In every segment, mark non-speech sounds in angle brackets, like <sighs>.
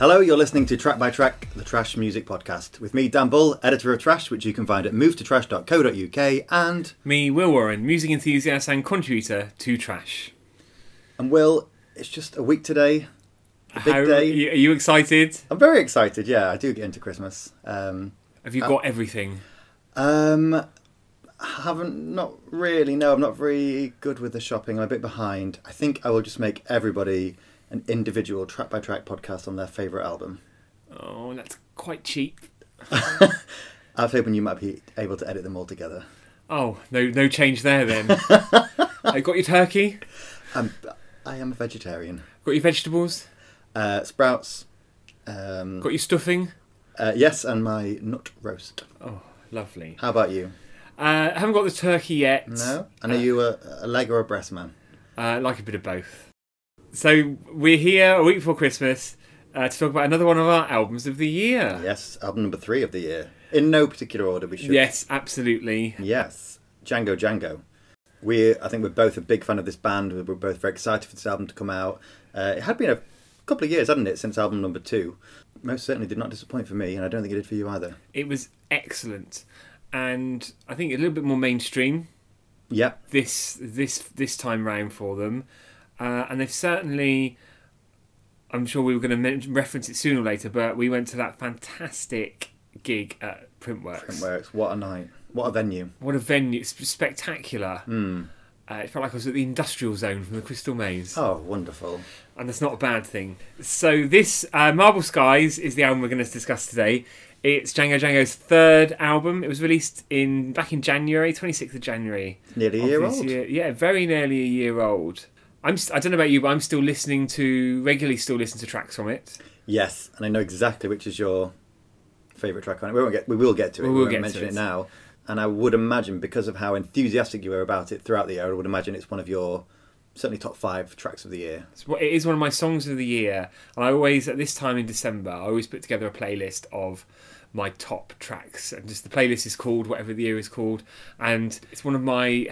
Hello, you're listening to Track by Track, the Trash Music Podcast, with me, Dan Bull, editor of Trash, which you can find at movetotrash.co.uk, and Me, Will Warren, music enthusiast and contributor to Trash. and Will. It's just a week today, a big How- day. Are you excited? I'm very excited. Yeah, I do get into Christmas. Um, Have you got everything? um, haven't not really. No, I'm not very good with the shopping. I'm a bit behind. I think I will just make everybody an individual track by track podcast on their favorite album. Oh, that's quite cheap. <laughs> I was hoping you might be able to edit them all together. Oh, no, no change there then. <laughs> I got your turkey, Um, I am a vegetarian. got your vegetables, Uh, sprouts. Um, got your stuffing. uh, yes, and my nut roast. Oh, lovely. How about you? Uh, haven't got the turkey yet. No. And are you a, a leg or a breast man? Uh, like a bit of both. So we're here a week before Christmas uh, to talk about another one of our albums of the year. Yes, album number three of the year. In no particular order, we should. Yes, absolutely. Yes, Django Django. We, I think, we're both a big fan of this band. We're both very excited for this album to come out. Uh, it had been a couple of years, hadn't it, since album number two. Most certainly did not disappoint for me, and I don't think it did for you either. It was excellent, and I think a little bit more mainstream Yeah, this this this time round for them, uh, and they've certainly. I'm sure we were going to reference it sooner or later, but we went to that fantastic gig at Printworks. Printworks. What a night! What a venue! What a venue! It's spectacular. Hmm. Uh, it felt like I was at the industrial zone from the Crystal Maze, Oh, wonderful! and that's not a bad thing. So this uh, Marble Skies is the album we're going to discuss today. It's Django Django's third album. It was released in back in January, 26th of January. Nearly a year old. year. Yeah, very nearly a year old. I'm. St- I don't know about you, but I'm still listening to regularly. Still listen to tracks from it. Yes, and I know exactly which is your favourite track on it. We won't get. We will get to it. We We, will won't get to mention it. it now. And I would imagine, because of how enthusiastic you were about it throughout the year, I would imagine it's one of your certainly top five tracks of the year. It is one of my songs of the year, and I always at this time in December I always put together a playlist of my top tracks, and just the playlist is called whatever the year is called, and it's one of my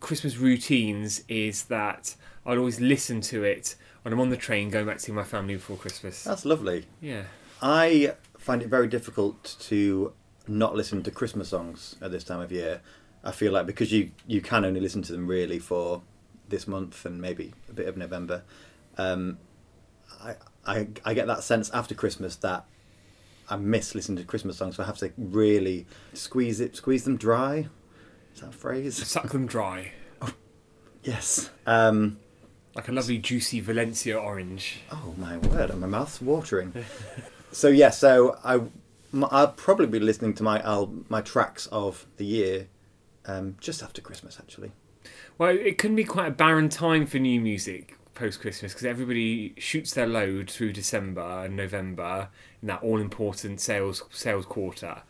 Christmas routines is that I'd always listen to it when I'm on the train going back to see my family before Christmas. That's lovely. Yeah, I find it very difficult to not listen to Christmas songs at this time of year. I feel like because you you can only listen to them really for this month and maybe a bit of November. Um, I, I I get that sense after Christmas that I miss listening to Christmas songs, so I have to really squeeze it, squeeze them dry. Is that a phrase? suck them dry <laughs> Yes. Um, like a lovely juicy Valencia orange. Oh my word! My mouth's watering. so yeah, so I I'll probably be listening to my my tracks of the year um, just after Christmas, actually. Well, it can be quite a barren time for new music post Christmas because everybody shoots their load through December and November in that all important sales sales quarter,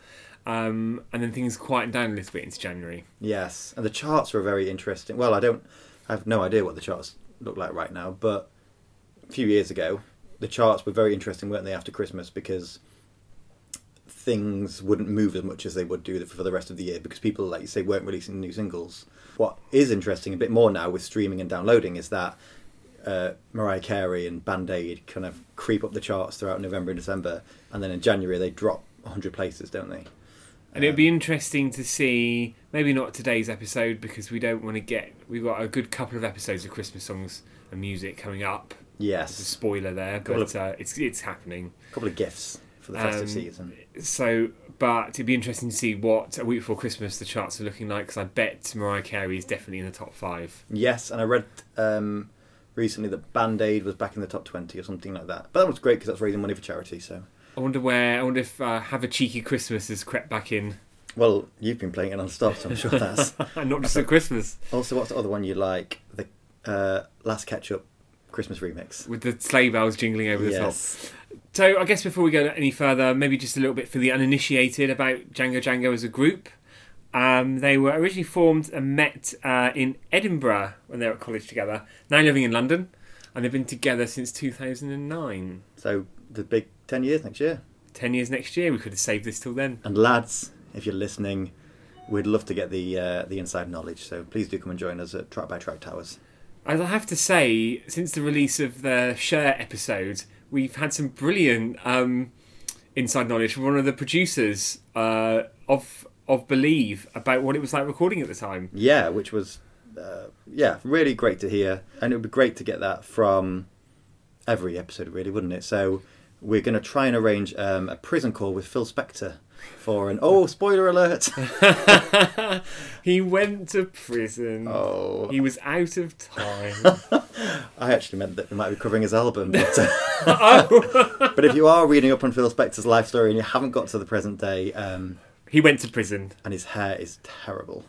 um, and then things quieten down a little bit into January. Yes, and the charts were very interesting. Well, I don't, I have no idea what the charts look like right now, but a few years ago, the charts were very interesting, weren't they? After Christmas, because things wouldn't move as much as they would do for the rest of the year because people, like you say, weren't releasing new singles. What is interesting a bit more now with streaming and downloading is that uh, Mariah Carey and Band Aid kind of creep up the charts throughout November and December, and then in January they drop 100 places, don't they? And it'd be interesting to see, maybe not today's episode because we don't want to get. We've got a good couple of episodes of Christmas songs and music coming up. There's a Yes, spoiler there, Couple but uh, it's it's happening. a couple of gifts for the festive Um, season. So, but it'd be interesting to see what a week before Christmas the charts are looking like because I bet Mariah Carey is definitely in the top five. Yes, and I read um, recently that Band Aid was back in the top 20 or something like that. But that was great because that's raising money for charity, so. I wonder where. I wonder if uh, "Have a Cheeky Christmas" has crept back in, Well, you've been playing it non stop, so I'm sure that's. <laughs> not just at Christmas also, what's the other one you like? The uh, Las Ketchup Christmas remix. with the sleigh bells jingling over the top. Yes. So, I guess before we go any further, maybe just a little bit for the uninitiated about Django Django as a group. Um, they were originally formed and met uh, in Edinburgh when they were at college together. Now living in London, and they've been together since 2009. So, the big 10 years next year. 10 years next year. We could have saved this till then. And lads, if you're listening, we'd love to get the uh, the inside knowledge. So please do come and join us at Track by Track Towers. As I have to say, since the release of the Share episode, we've had some brilliant um, inside knowledge from one of the producers uh, of of Believe about what it was like recording at the time. Yeah, which was uh, yeah really great to hear, and it would be great to get that from every episode, really, wouldn't it? So we're going to try and arrange um, a prison call with Phil Spector for an oh spoiler alert. <laughs> he went to prison. oh, He was out of time. <laughs> I actually meant that we might be covering his album, but. Uh, oh. <laughs> But if you are reading up on Phil Spector's life story and you haven't got to the present day, um, He went to prison. and his hair is terrible.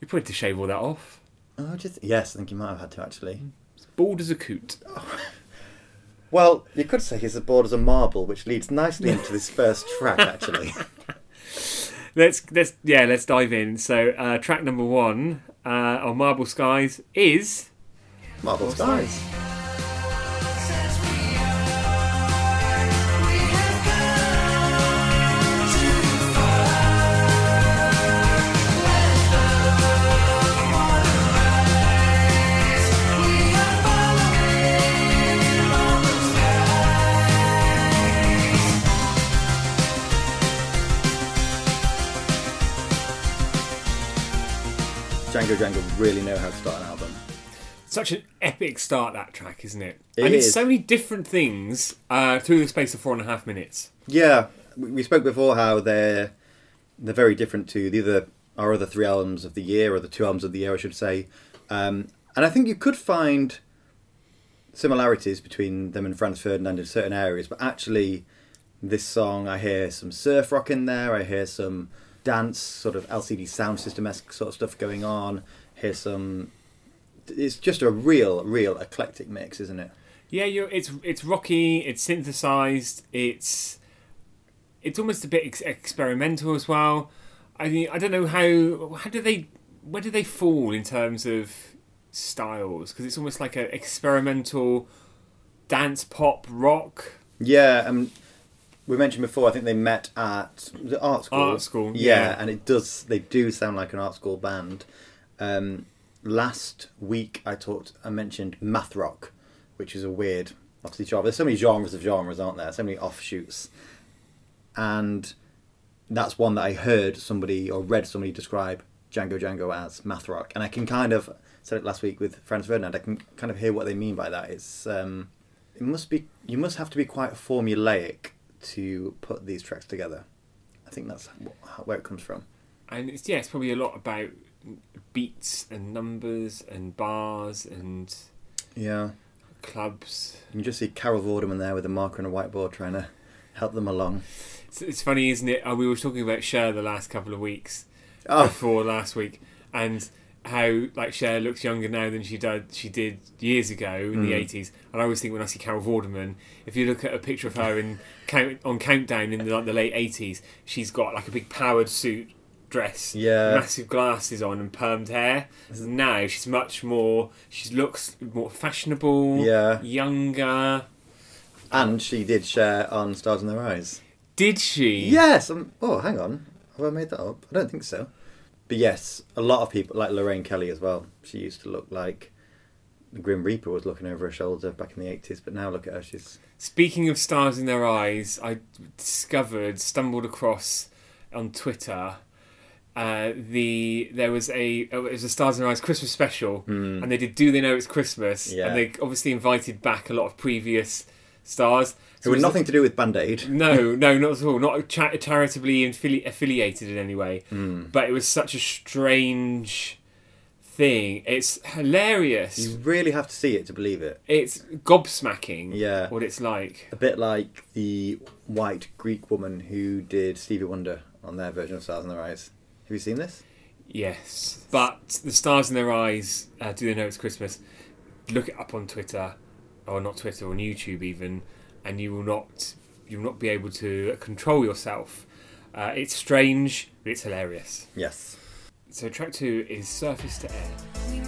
We probably had to shave all that off. Oh, just yes, I think you might have had to actually. Bald as a coot. Well, you could say he's as bored as a marble, which leads nicely into this first track. Actually, <laughs> Let's let's yeah let's dive in. So uh, track number one uh, on Marble Skies is Marble Skies. Says Django Django really know how to start an album. such an epic start. That track, isn't it? It and it's so many different things uh, through the space of four and a half minutes. Yeah, we we spoke before how they're they're very different to the other our other three albums of the year, or the two albums of the year, I should say. Um, and I think you could find similarities between them and Franz Ferdinand in certain areas, but actually, this song I hear some surf rock in there. I hear some dance, sort of LCD Soundsystem esque sort of stuff going on. Here's some. It's just a real, real eclectic mix, isn't it? Yeah, you're, it's it's rocky. It's synthesized. It's it's almost a bit ex- experimental as well. I mean, I don't know how how do they where do they fall in terms of styles? Because it's almost like an experimental dance pop rock. Yeah, um, we mentioned before. I think they met at the art school. Art school, yeah, yeah. and it does. They do sound like an art school band. Um, last week, I talked. I mentioned math rock, which is a weird, obviously genre. There's so many genres of genres, aren't there? So many offshoots, and that's one that I heard somebody or read somebody describe Django Django as math rock, and I can kind of said it last week with Franz Ferdinand. I can kind of hear what they mean by that. It's um, it must be you must have to be quite formulaic to put these tracks together. I think that's wh- how- where it comes from. and it's yeah, it's probably a lot about beats and numbers and bars and Yeah, clubs. you can just see Carol Vorderman there with a marker and a whiteboard trying to help them along. It's, it's funny, isn't it? Uh, we were talking about Cher the last couple of weeks Oh, before last week, and how like Cher looks younger now than she did she did years ago in the Mm. eighties. And I always think when I see Carol Vorderman, if you look at a picture of her in count, on Countdown in the, like, the late eighties, she's got like a big powered suit dress, Yeah. massive glasses on, and permed hair. Now she's much more. She looks more fashionable, Yeah. younger. and she did Cher on Stars in Their Eyes. Did she? Yes. Um, oh, hang on. Have I made that up? I don't think so. But yes, a lot of people, like Lorraine Kelly as well. She used to look like the Grim Reaper was looking over her shoulder back in the eighties. But now look at her. She's Speaking of stars in their eyes, I discovered, stumbled across on Twitter. Uh, the there was a oh, it was a stars in their eyes Christmas special, and they did "Do They Know It's Christmas?" Yeah. and they obviously invited back a lot of previous stars. who it had nothing to do with Band Aid. <laughs> No, no, not at all. Not cha- charitably affili- affiliated in any way. Hmm. But it was such a strange thing. It's hilarious. You really have to see it to believe it. It's gobsmacking. Yeah. what it's like. A bit like the white Greek woman who did Stevie Wonder on their version of Stars in Their Eyes. Have you seen this? Yes, but the stars in their eyes. Uh, do they know it's Christmas? Look it up on Twitter, or not Twitter, on YouTube even, and you will not you will not be able to control yourself. Uh, it's strange, but it's hilarious. Yes. So track two is Surface to Air.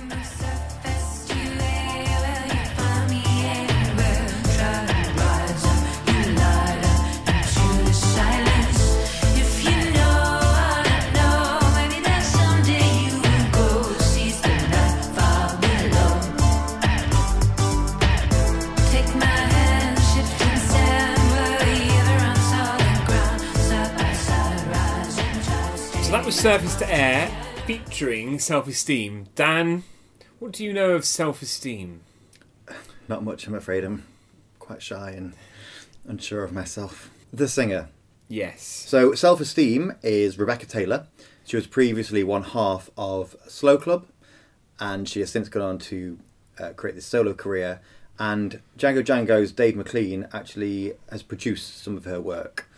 Surface to Air featuring Self Esteem. Dan, what do you know of self esteem? Not much, I'm afraid. I'm quite shy and unsure of myself. The singer. Yes. So, Self Esteem is Rebecca Taylor. She was previously one half of Slow Club, and she has since gone on to uh, create this solo career. And Django Django's Dave Maclean actually has produced some of her work.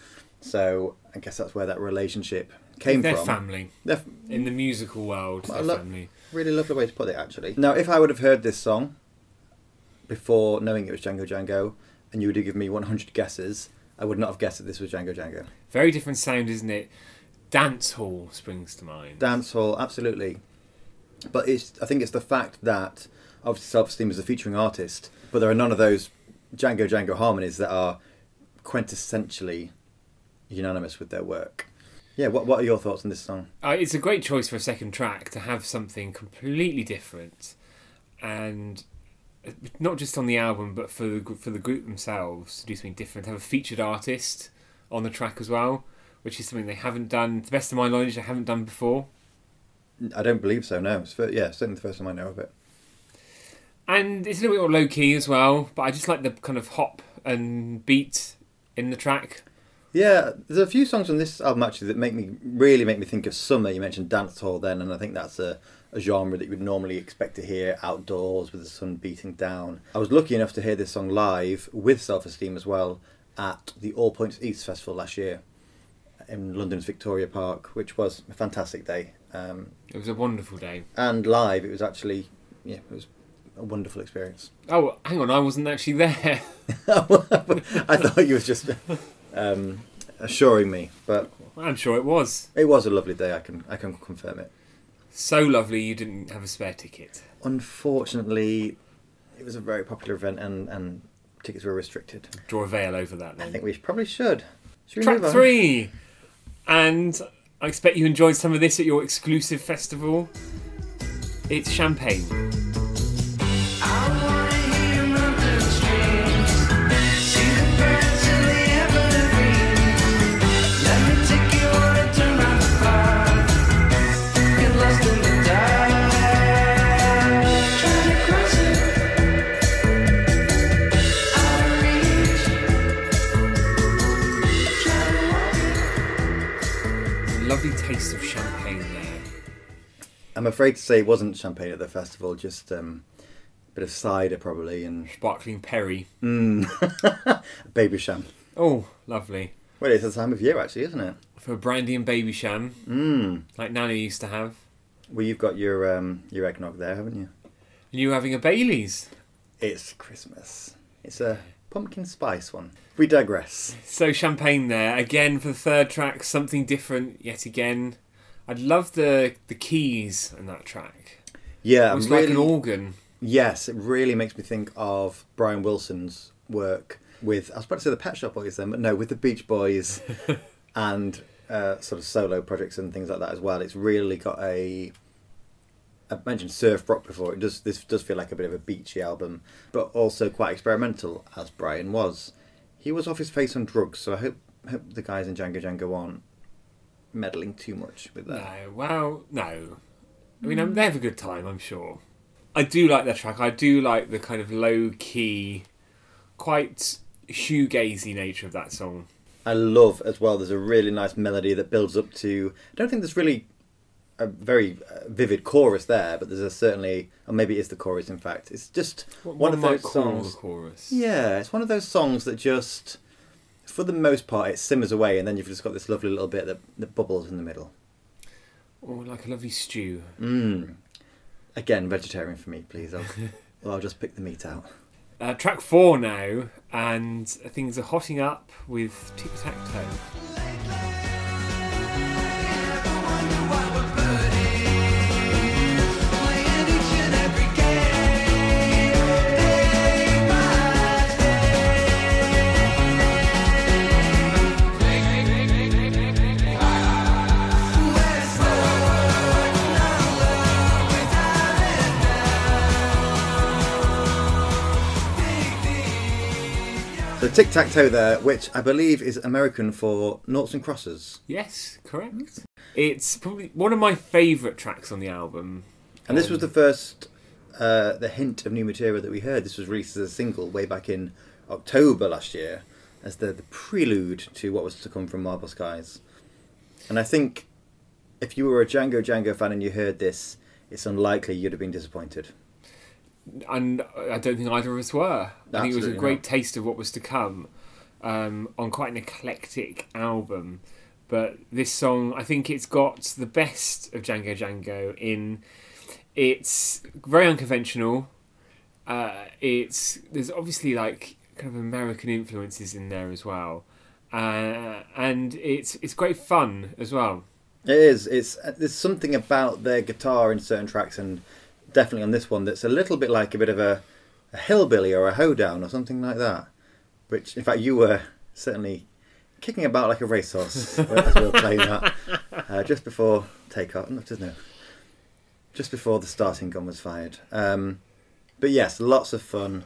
So, I guess that's where that relationship came Their from. family. They're In the musical world, I their love- family. Really lovely way to put it, actually. Now, if I would have heard this song before knowing it was Django Django, and you would have given me 100 guesses, I would not have guessed that this was Django Django. Very different sound, isn't it? Dance hall springs to mind. Dancehall, absolutely. But it's, I think it's the fact that obviously Self Esteem is a featuring artist, but there are none of those Django Django harmonies that are quintessentially unanimous with their work. Yeah, what, what are your thoughts on this song? Uh, it's a great choice for a second track to have something completely different, and uh, not just on the album, but for the for the group themselves to do something different. Have a featured artist on the track as well, which is something they haven't done. To the best of my knowledge, they haven't done before. I don't believe so, no. It's fir- yeah, certainly the first time I know of it. And it's a little bit more low key as well, but I just like the kind of hop and beat in the track. Yeah, there's a few songs on this album actually that make me really make me think of summer. You mentioned dancehall then, and I think that's a, a genre that you would normally expect to hear outdoors with the sun beating down. I was lucky enough to hear this song live with Self Esteem as well at the All Points East Festival last year in London's Victoria Park, which was a fantastic day. Um, It was a wonderful day. and live, it was actually yeah, it was a wonderful experience. Oh, hang on, I wasn't actually there. <laughs> I thought you was just <laughs> um, assuring me, but I'm sure it was. it was a lovely day. I can I can confirm it. So lovely you didn't have a spare ticket. Unfortunately, it was a very popular event and, and tickets were restricted. Draw a veil over that Then. I think we probably should. Should we Track move on? three! And I expect you enjoyed some of this at your exclusive festival. It's champagne. I'm afraid to say it wasn't champagne at the festival, just um, a bit of cider probably and Sparkling Perry. mm, <laughs> Babycham. Oh, lovely. Well, it's the time of year actually, isn't it? For brandy and Babycham, Mm. like Nana used to have. Well, you've got your um, your eggnog there, haven't you? And you having a Bailey's. It's Christmas. It's a pumpkin spice one. We digress. So champagne there again for the third track, something different yet again. I love the the keys in that track. Yeah, It was really, like an organ. Yes, it really makes me think of Brian Wilson's work with, I was about to say the Pet Shop Boys then, but no, with the Beach Boys <laughs> and uh, sort of solo projects and things like that as well. It's really got a. I mentioned surf rock before. It does. This does feel like a bit of a beachy album, but also quite experimental, as Brian was. He was off his face on drugs, so I hope hope the guys in Django Django aren't meddling too much with that. No, well, no. I mean, um, they have a good time, I'm sure. I do like that track. I do like the kind of low key, quite shoegazy nature of that song. I love as well. There's a really nice melody that builds up to. I don't think there's really a very uh, vivid chorus there, but there's a certainly, or maybe it is the chorus. In fact, it's just What one of those songs. chorus. Yeah, it's one of those songs that just, for the most part, it simmers away, and then you've just got this lovely little bit that, that bubbles in the middle. Or like a lovely stew. Mm. Again, vegetarian for me, please. I'll, <laughs> well, I'll just pick the meat out. Uh, track four now, and things are hotting up with tic tac toe. Tic tac toe there, which I believe is American for noughts and crosses. Yes, correct. It's probably one of my favourite tracks on the album. And this was Um, the first, uh, the hint of new material that we heard. This was released as a single way back in October last year, as the, the prelude to what was to come from Marble Skies. And I think if you were a Django Django fan and you heard this, it's unlikely you'd have been disappointed. and I don't think either of us were. I think it was a great not. taste of what was to come um, on quite an eclectic album. But this song, I think it's got the best of Django Django in. It's very unconventional. Uh, it's there's obviously like kind of American influences in there as well, uh, and it's it's great fun as well. It is. It's there's something about their guitar in certain tracks, and definitely on this one, that's a little bit like a bit of a, a hillbilly or a hoedown or something like that. Which, in fact, you were certainly kicking about like a racehorse <laughs> as we were playing that uh, just before takeoff. No, no, just before the starting gun was fired. Um, but yes, lots of fun.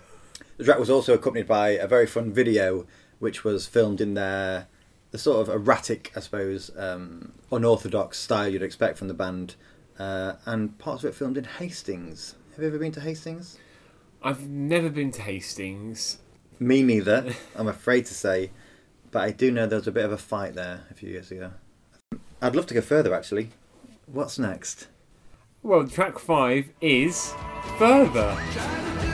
The track was also accompanied by a very fun video, which was filmed in their the sort of erratic, I suppose, um, unorthodox style you'd expect from the band, uh, and parts of it filmed in Hastings. Have you ever been to Hastings? I've never been to Hastings. Me neither, I'm afraid to say, but I do know there was a bit of a fight there a few years ago. I'd love to go further, actually. What's next? Well, track five is Further.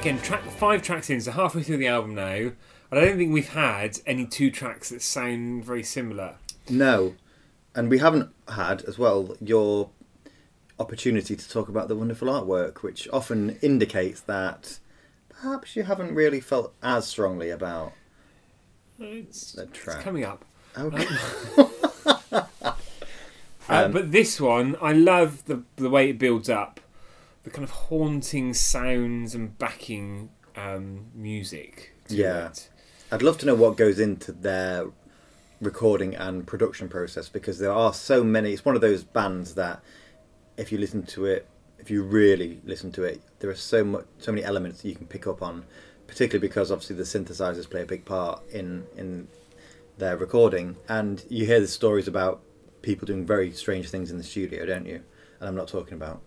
Again, track five tracks in, so halfway through the album now. And I don't think we've had any two tracks that sound very similar. No, and we haven't had as well your opportunity to talk about the wonderful artwork, which often indicates that perhaps you haven't really felt as strongly about. It's, The it's track. coming up. Okay. <laughs> Uh, Um, but this one, I love the the way it builds up, the kind of haunting sounds and backing um, music. To Yeah. it. I'd love to know what goes into their recording and production process because there are so many. It's one of those bands that if you listen to it, if you really listen to it, there are so much, so many elements that you can pick up on. Particularly because obviously the synthesizers play a big part in in their recording, and you hear the stories about people doing very strange things in the studio, don't you? And I'm not talking about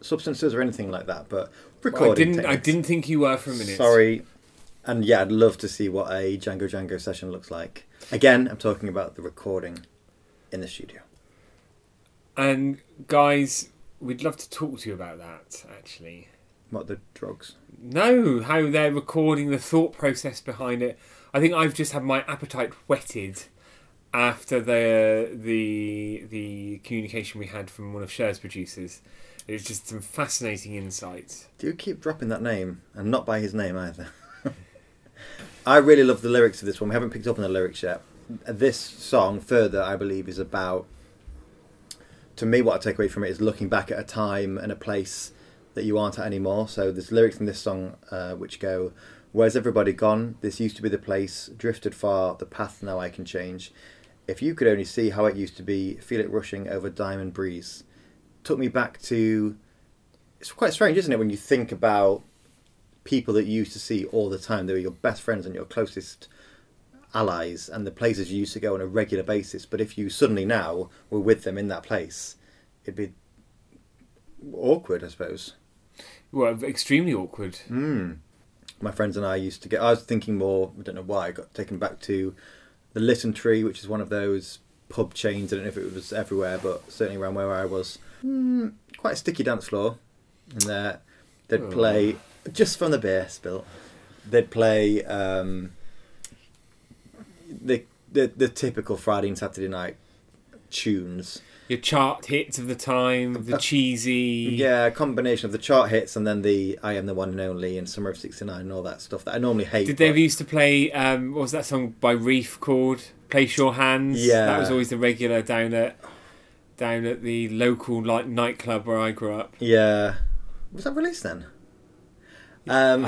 substances or anything like that, but Well, recording. I didn't. I didn't think you were for a minute. Sorry. And yeah, I'd love to see what a Django Django session looks like. Again, I'm talking about the recording in the studio. And guys, we'd love to talk to you about that. Actually, What the drugs? no, how they're recording the thought process behind it. I think I've just had my appetite whetted after the the the communication we had from one of Cher's producers. It's just some fascinating insights. Do you keep dropping that name and not by his name either? <laughs> I really love the lyrics of this one. We haven't picked up on the lyrics yet. This song, further, I believe, is about. To me, what I take away from it is looking back at a time and a place that you aren't at anymore. So there's lyrics in this song uh, which go, "Where's everybody gone? This used to be the place. Drifted far. The path now I can change. If you could only see how it used to be, feel it rushing over diamond breeze." Took me back to it's quite strange, isn't it, when you think about people that you used to see all the time. They were your best friends and your closest allies, and the places you used to go on a regular basis. But if you suddenly now were with them in that place, it'd be awkward, I suppose. Well, extremely awkward. Mm. My friends and I used to get. I was thinking more. I don't know why. I got taken back to the Litten Tree, which is one of those pub chains. I don't know if it was everywhere, but certainly around where I was. Mm, quite a sticky dance floor, and there they'd Oh. play just from the beer spill. They'd play um, the, the the typical Friday and Saturday night tunes, your chart hits of the time, the cheesy. Yeah, a combination of the chart hits and then the I Am the One and Only and Summer of '69 and all that stuff that I normally hate. Did they ever used to play? Um, what was that song by Reef called "Place Your Hands"? Yeah. that was always the regular down at down at the local like nightclub where I grew up. Yeah. Was that released then? Um,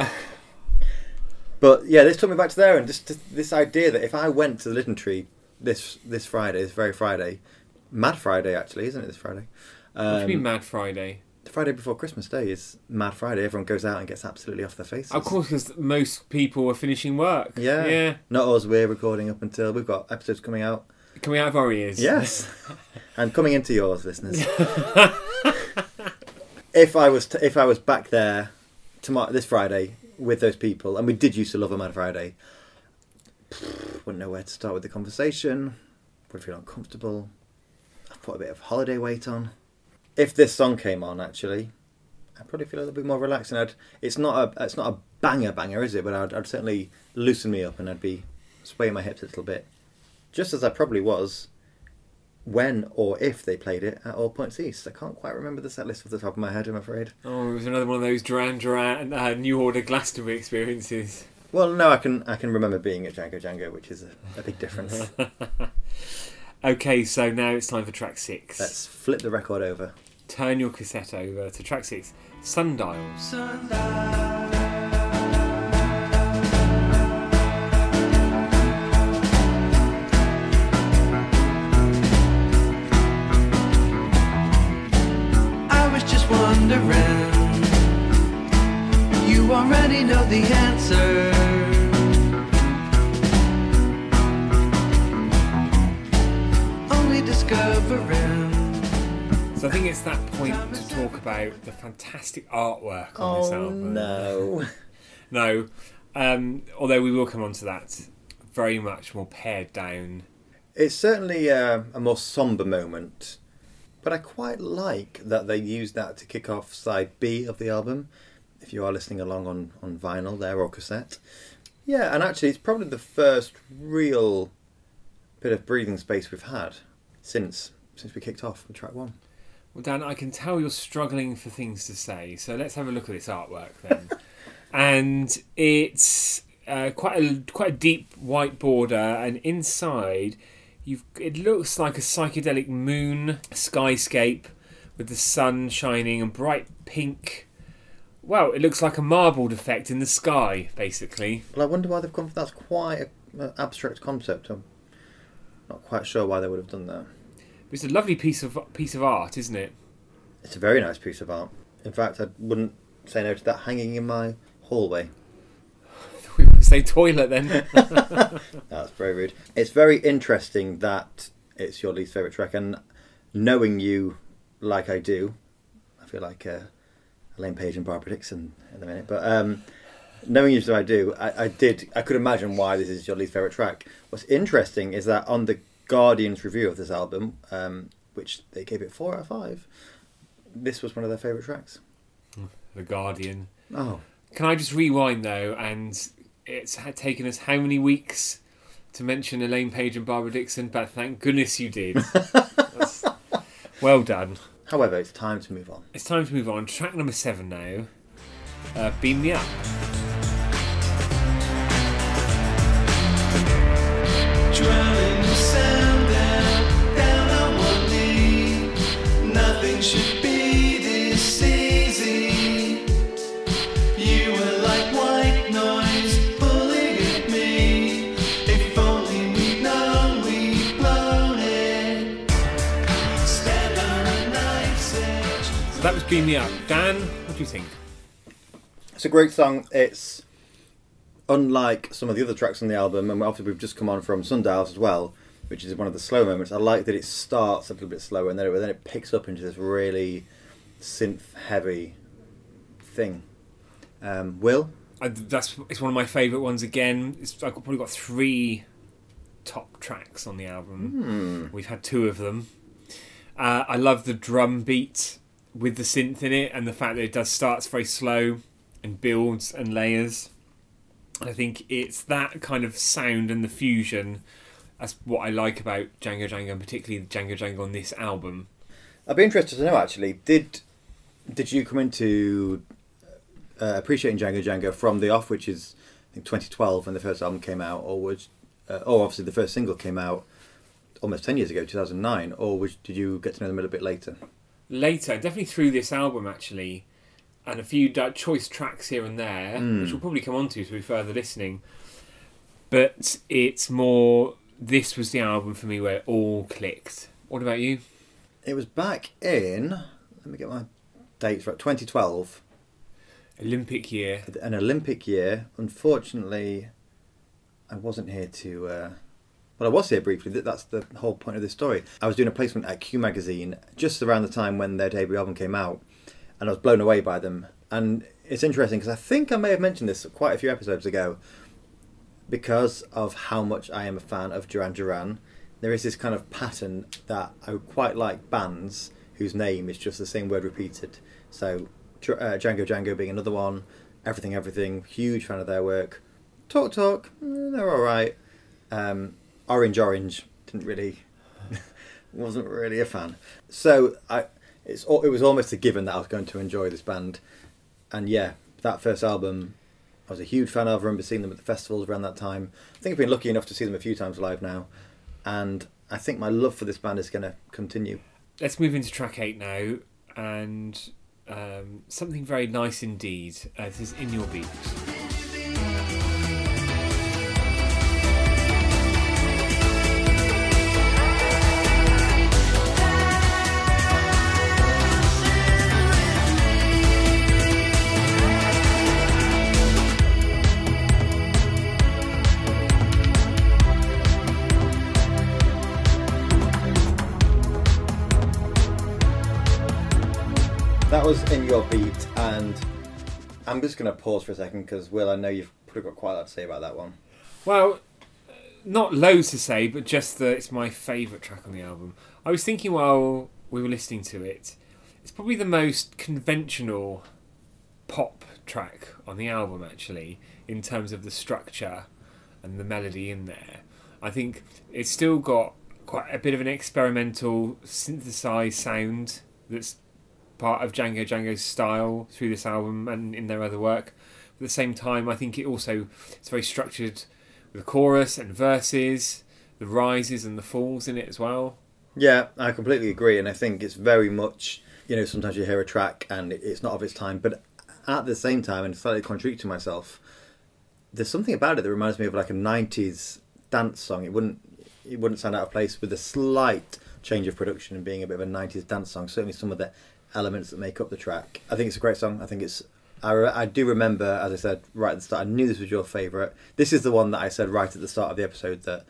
<laughs> but yeah, this took me back to there, and just this idea that if I went to the Litten Tree this this Friday, this very Friday, Mad Friday actually, isn't it? This Friday. What Um, do you mean Mad Friday? The Friday before Christmas Day is Mad Friday. Everyone goes out and gets absolutely off their faces. Of course, because most people are finishing work. Yeah. yeah. Not us. We're recording up until we've got episodes coming out. Coming we have our ears. Yes, <laughs> and coming into yours, listeners. <laughs> if I was to, if I was back there tomorrow this Friday with those people, and we did used to love them on Friday, wouldn't know where to start with the conversation. Would feel uncomfortable. I've put a bit of holiday weight on. If this song came on, actually, I'd probably feel a little bit more relaxed. And I'd, it's not a it's not a banger banger, is it? But I'd, I'd certainly loosen me up, and I'd be swaying my hips a little bit, just as I probably was when or if they played it at All Points East. I can't quite remember the set list off the top of my head, I'm afraid. Oh, it was another one of those Duran Duran uh, New Order Glastonbury experiences. Well, no, I can I can remember being at Django Django, which is a, a big difference. <laughs> Okay, so now it's time for track 6 Let's flip the record over. Turn your cassette over to track six, Sundials. I that point to talk about the fantastic artwork on this Oh album. no! <laughs> No, um, although we will come on to that. Very much more pared down. It's certainly uh, a more somber moment, but I quite like that they used that to kick off side B of the album. If you are listening along on, on vinyl there or cassette, yeah, and actually it's probably the first real bit of breathing space we've had since since we kicked off with track one. Well, Dan, I can tell you're struggling for things to say, so let's have a look at this artwork then. <laughs> and it's uh, quite a quite a deep white border, and inside you've it looks like a psychedelic moon skyscape with the sun shining and bright pink. Well, it looks like a marbled effect in the sky, basically. Well, I wonder why they've gone for that's quite an abstract concept. I'm not quite sure why they would have done that. It's a lovely piece of piece of art, isn't it? It's a very nice piece of art. In fact, I wouldn't say no to that hanging in my hallway. <laughs> We would say toilet then. <laughs> That's very rude. It's very interesting that it's your least favourite track, and knowing you like I do, I feel like uh, Elaine Paige and Barbara Dickson at the minute, but um, knowing you as I do, I, I did, I could imagine why this is your least favourite track. What's interesting is that on the Guardian's review of this album, um, which they gave it four out of five, this was one of their favourite tracks. the Guardian. Oh, Can I just rewind though? And it's taken us how many weeks to mention Elaine Paige and Barbara Dickson, but thank goodness you did. <laughs> Well done. however, it's time to move on. It's time to move on. Track number seven now. Uh, Beam me up. Beam me up. Dan, what do you think? It's a great song. It's unlike some of the other tracks on the album, and obviously we've just come on from Sundials as well, which is one of the slow moments. I like that it starts a little bit slower and then it, then it picks up into this really synth heavy thing. Um, Will, I, that's it's one of my favourite ones again. It's, I've probably got three top tracks on the album. We've had two of them. Uh, I love the drum beat with the synth in it, and the fact that it does starts very slow and builds and layers. I think it's that kind of sound and the fusion that's what I like about Django Django, and particularly Django Django on this album. I'd be interested to know actually. Did did you come into uh, appreciating Django Django from the off, which is I think 2012 when the first album came out, or was uh, oh obviously the first single came out almost 10 years ago, 2009, or was, did you get to know them a little bit later? Later, definitely through this album actually, and a few choice tracks here and there, Mm. which we'll probably come on to through further listening. But it's more. This was the album for me where it all clicked. What about you? It was back in let me get my dates right 2012, Olympic year. an Olympic year. Unfortunately, I wasn't here to. Uh, well, I was here briefly. That- That's the whole point of this story. I was doing a placement at Q Magazine just around the time when their debut album came out, and I was blown away by them. And it's interesting because I think I may have mentioned this quite a few episodes ago. Because of how much I am a fan of Duran Duran, there is this kind of pattern that I quite like bands whose name is just the same word repeated. So, uh, Django Django being another one, Everything Everything, huge fan of their work. Talk Talk, eh, they're alright. Um, Orange Orange, didn't really, <laughs> wasn't really a fan. So, I, it's it was almost a given that I was going to enjoy this band. And yeah, that first album, I was a huge fan of. I remember seeing them at the festivals around that time. I think I've been lucky enough to see them a few times live now. And I think my love for this band is going to continue. Let's move into track eight now, and um, something very nice indeed. Uh, this is in your beat. Was in your beat, and I'm just going to pause for a second because, Will, I know you've probably got quite a lot to say about that one. Well, not loads to say, but just that it's my favourite track on the album. I was thinking while we were listening to it, it's probably the most conventional pop track on the album, actually, in terms of the structure and the melody in there. I think it's still got quite a bit of an experimental synthesized sound that's part of Django Django's style through this album and in their other work. At the same time, I think it also it's very structured with chorus and verses, the rises and the falls in it as well. Yeah, I completely agree, and I think it's very much you know sometimes you hear a track and it's not of its time, but at the same time, and slightly contradict to myself, there's something about it that reminds me of like a '90s dance song. It wouldn't it wouldn't sound out of place with a slight change of production and being a bit of a '90s dance song. Certainly, some of the elements that make up the track. I think it's a great song. I think it's. I, re- I do remember, as I said right at the start, I knew this was your favourite. This is the one that I said right at the start of the episode that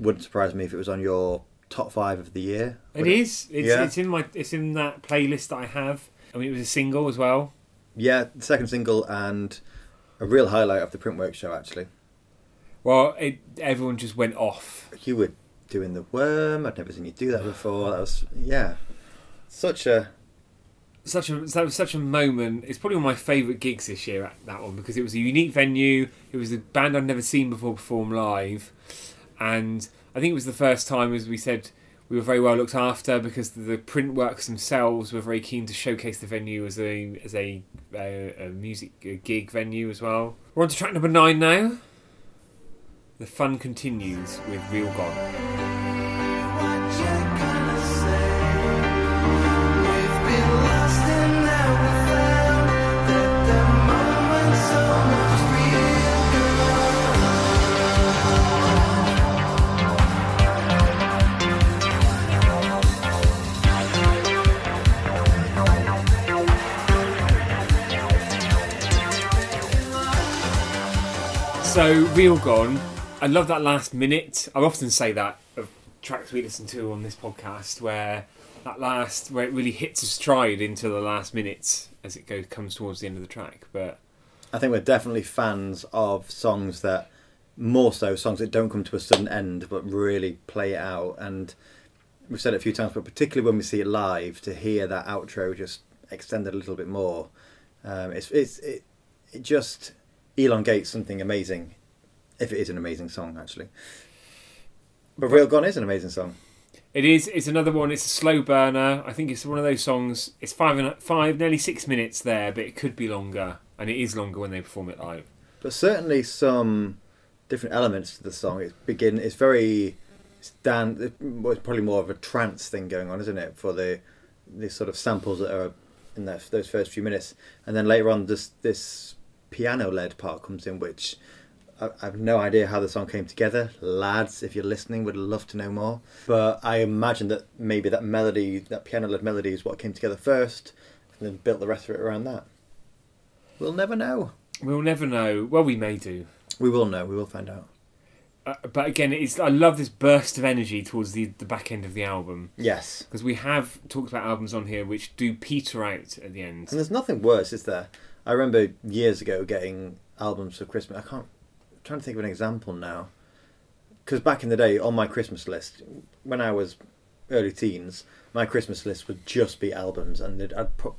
wouldn't surprise me if it was on your top five of the year. It is. It's, Yeah. it's in my. It's in that playlist that I have. I mean, it was a single as well. Yeah, the second single and a real highlight of the Printwork show. Actually, Well, it, everyone just went off. you were doing the worm. I'd never seen you do that before. That was yeah, such a Such a that was such a moment. It's probably one of my favourite gigs this year. At that one because it was a unique venue. It was a band I'd never seen before perform live, and I think it was the first time, as we said, we were very well looked after because the Printworks themselves were very keen to showcase the venue as a as a, a, a music gig venue as well. We're on to track number nine now. The fun continues with Real Gone. So, Real Gone, I love that last minute. I often say that of tracks we listen to on this podcast, where that last, where it really hits a stride into the last minutes as it goes comes towards the end of the track. But I think we're definitely fans of songs that more so songs that don't come to a sudden end but really play it out and we've said it a few times but particularly when we see it live to hear that outro just extended a little bit more um, it's, it's it, it just elongates something amazing if it is an amazing song actually But Real Gone is an amazing song. It is. It's another one. It's a slow burner. I think it's one of those songs. It's five and five, nearly six minutes there, but it could be longer, and it is longer when they perform it live. But certainly some different elements to the song. It's begin. It's very. It's dan. It's probably more of a trance thing going on, isn't it? For the the sort of samples that are in that, those first few minutes, and then later on, this this piano led part comes in, which I, I have no idea how the song came together. Lads, if you're listening, would love to know more. But I imagine that maybe that melody, that piano led melody, is what came together first, and then built the rest of it around that. We'll never know. We'll never know. Well, we may do. We will know. We will find out. Uh, but again, it's. I love this burst of energy towards the the back end of the album Yes. because we have talked about albums on here which do peter out at the end. And there's nothing worse, is there? I remember years ago getting albums for Christmas. I can't. I'm trying to think of an example now. Because back in the day, on my Christmas list, when I was early teens, my Christmas list would just be albums, and I'd put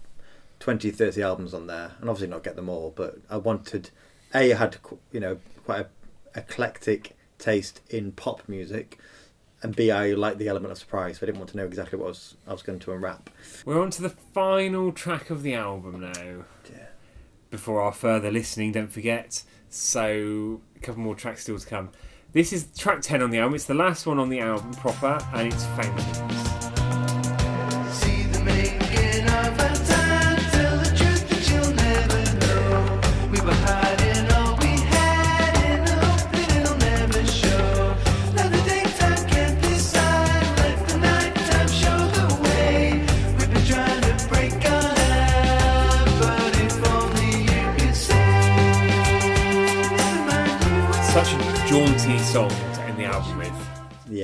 20, 30 albums on there, and obviously not get them all. But I wanted, a, I had you know quite a eclectic taste in pop music, and b, I like the element of surprise. So I didn't want to know exactly what I was, I was going to unwrap. We're on to the final track of the album now. Yeah. Before our further listening, don't forget. So, a couple more tracks still to come. This is track 10 on the album. It's the last one on the album proper, and it's famous.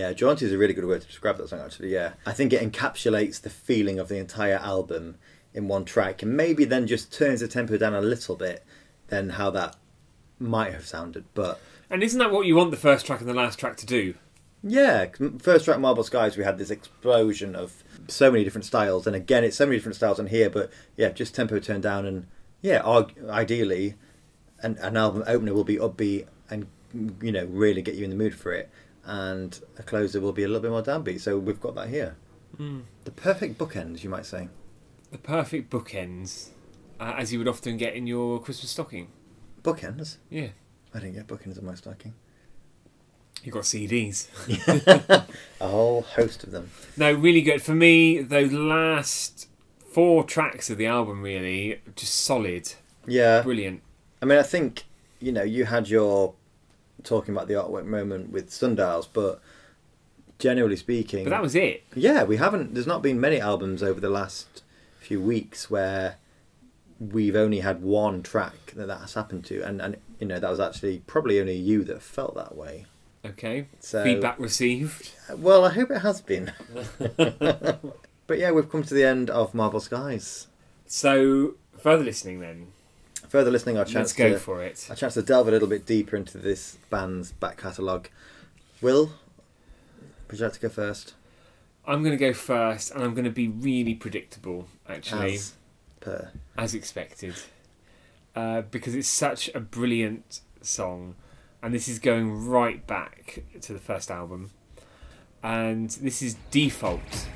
Yeah, jaunty is a really good word to describe that song. Actually, yeah, I think it encapsulates the feeling of the entire album in one track, and maybe then just turns the tempo down a little bit than how that might have sounded. But And isn't that what you want the first track and the last track to do? yeah, first track Marble Skies, we had this explosion of so many different styles, and again, it's so many different styles on here. But yeah, just tempo turned down, and yeah, ideally, an, an album opener will be upbeat and you know really get you in the mood for it, and a closer will be a little bit more downbeat. So we've got that here. The perfect bookends, you might say. The perfect bookends, uh, as you would often get in your Christmas stocking. Bookends? Yeah. I didn't get bookends in my stocking. You got CDs. <laughs> A whole host of them. No, really good. For me, those last four tracks of the album, really, just solid. Yeah. Brilliant. I mean, I think, you know, you had your talking about the artwork moment with Sundials, but generally speaking. But that was it. Yeah, we haven't. There's not been many albums over the last few weeks where we've only had one track that that has happened to, and and you know that was actually probably only you that felt that way. Okay. So- Feedback received. Well, I hope it has been. <laughs> but yeah, we've come to the end of Marble Skies. So, further listening then. Further listening, our chance Let's go to for it. a chance to delve a little bit deeper into this band's back catalogue. Will, would you like to go first? I'm going to go first, and I'm going to be really predictable, actually, As per. as expected. Uh, because it's such a brilliant song, and this is going right back to the first album. And this is Default.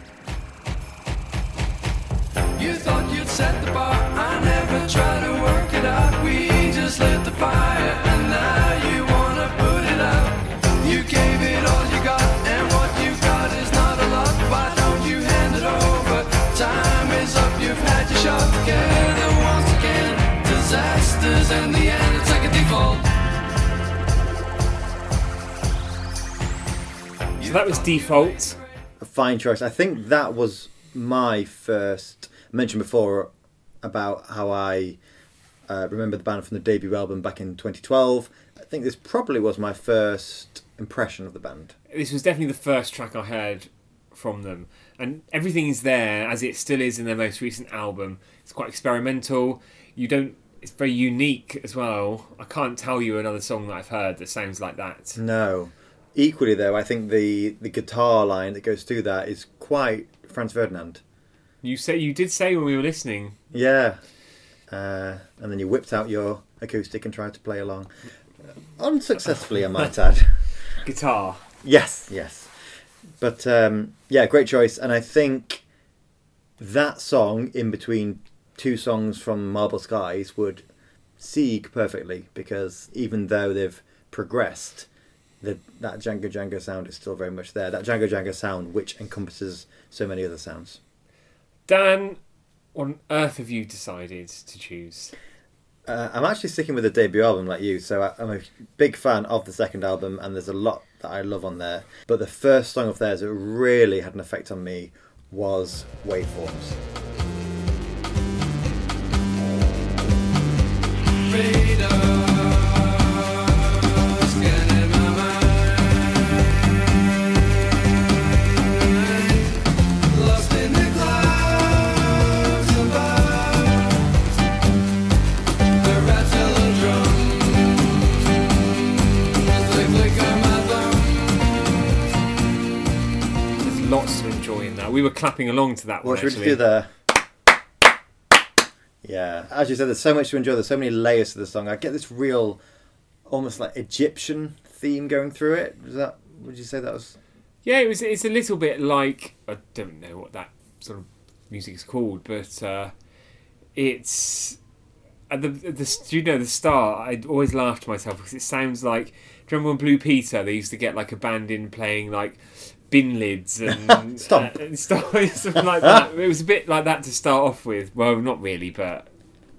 You thought you'd set the bar. I never tried to work it out. We just lit the fire, and now you wanna put it out. You gave it all you got, and what you got is not a lot. Why don't you hand it over? Time is up. You've had your shot together once again. Disasters in the end. It's like a default. So that was Default. A fine choice. I think that was my first. I mentioned before about how I uh, remember the band from the debut album back in 2012. I think this probably was my first impression of the band. This was definitely the first track I heard from them, and everything is there as it still is in their most recent album. It's quite experimental. You don't. It's very unique as well. I can't tell you another song that I've heard that sounds like that. No. Equally, though, I think the, the guitar line that goes through that is quite Franz Ferdinand. You say you did say when we were listening. Yeah. Uh, and then you whipped out your acoustic and tried to play along. Unsuccessfully, I might add. <laughs> Guitar. Yes, yes. But um, yeah, great choice. And I think that song in between two songs from Marble Skies would sieg perfectly because even though they've progressed, the, that Django Django sound is still very much there. That Django Django sound, which encompasses so many other sounds. Dan, what on earth have you decided to choose? Uh, I'm actually sticking with the debut album like you, so I, I'm a big fan of the second album, and there's a lot that I love on there. But the first song of theirs that really had an effect on me was Waveforms. Radar were clapping along to that one. What should we do there? Yeah, as you said, there's so much to enjoy. There's so many layers to the song. I get this real, almost like Egyptian theme going through it. Was that? Would you say that was? Yeah, it was. It's a little bit like I don't know what that sort of music is called, but uh, it's at the the you know the start. I always laughed to myself because it sounds like. Do you remember when Blue Peter? They used to get like a band in playing like bin lids and <laughs> Stomp. uh, and stuff, something like that. It was a bit like that to start off with. Well, not really, but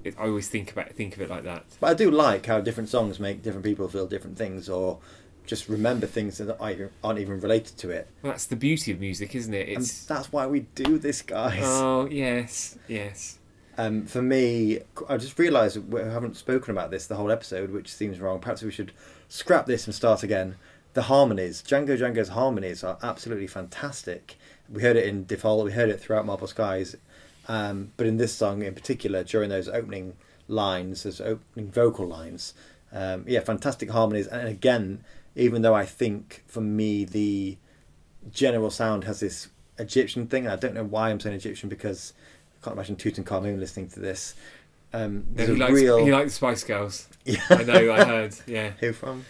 it, I always think about think of it like that. But I do like how different songs make different people feel different things, or just remember things that aren't aren't even related to it. Well, that's the beauty of music, isn't it? And It's that's why we do this, guys. oh yes, yes. Um, for me, I just realised we haven't spoken about this the whole episode, which seems wrong. Perhaps we should scrap this and start again. The harmonies, Django Django's harmonies are absolutely fantastic. We heard it in Default, we heard it throughout Marble Skies, um, but in this song in particular, during those opening lines, those opening vocal lines, um, yeah, fantastic harmonies. And again, even though I think for me the general sound has this Egyptian thing, and I don't know why I'm saying Egyptian because I can't imagine Tutankhamun listening to this. Um, No, he, likes, real he likes Spice Girls. <laughs> Yeah. I know, I heard. Yeah. <laughs> who from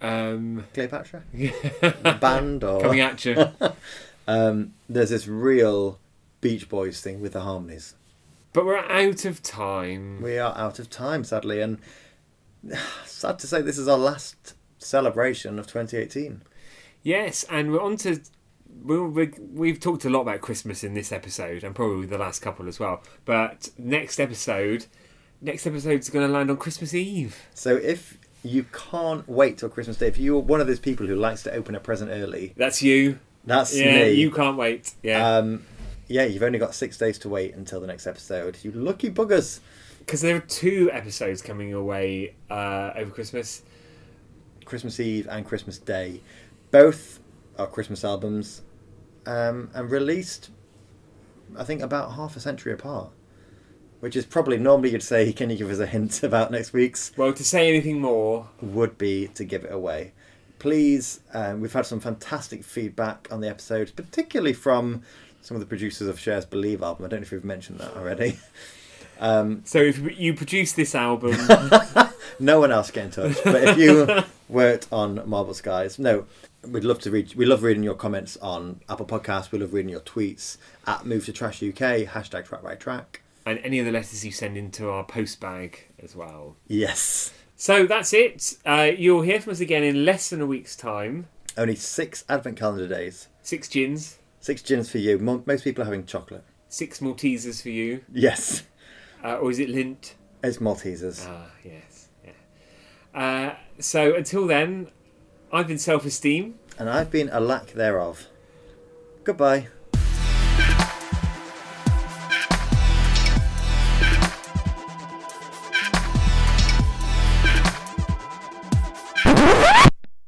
Um, Cleopatra <laughs> band or coming at you. <laughs> um, there's this real Beach Boys thing with the harmonies. But we're out of time. We are out of time, sadly, and <sighs> sad to say this is our last celebration of 2018. Yes, and we're on to. We'll, we we've talked a lot about Christmas in this episode, and probably the last couple as well. But next episode, next episode's going to land on Christmas Eve. So if you can't wait till Christmas Day, if you're one of those people who likes to open a present early, That's you. that's yeah, me. you can't wait. Yeah, Um, yeah, you've only got six days to wait until the next episode. You lucky buggers. because there are two episodes coming your way uh, over Christmas. Christmas Eve and Christmas Day. Both are Christmas albums um, and released, I think, about half a century apart. Which is probably normally you'd say, can you give us a hint about next week's? Well, to say anything more, Would be to give it away. Please, um, we've had some fantastic feedback on the episodes, particularly from some of the producers of Cher's Believe album. I don't know if we've mentioned that already. <laughs> Um, so if you produce this album, <laughs> no one else get in touch. But if you <laughs> worked on Marble Skies, no, we'd love to read. We love reading your comments on Apple Podcasts. We love reading your tweets at Move to Trash UK hashtag Track by Track. And any of the letters you send into our post bag as well. Yes, So that's it. Uh, you'll hear from us again in less than a week's time. only six Advent calendar days. Six gins, Six gins for you. Mo- Most people are having chocolate. six Maltesers for you. Yes, Uh, or is it Lindt? it's Maltesers. Ah, yes. Yeah. Uh, so until then, I've been self esteem. and I've been a lack thereof. Goodbye.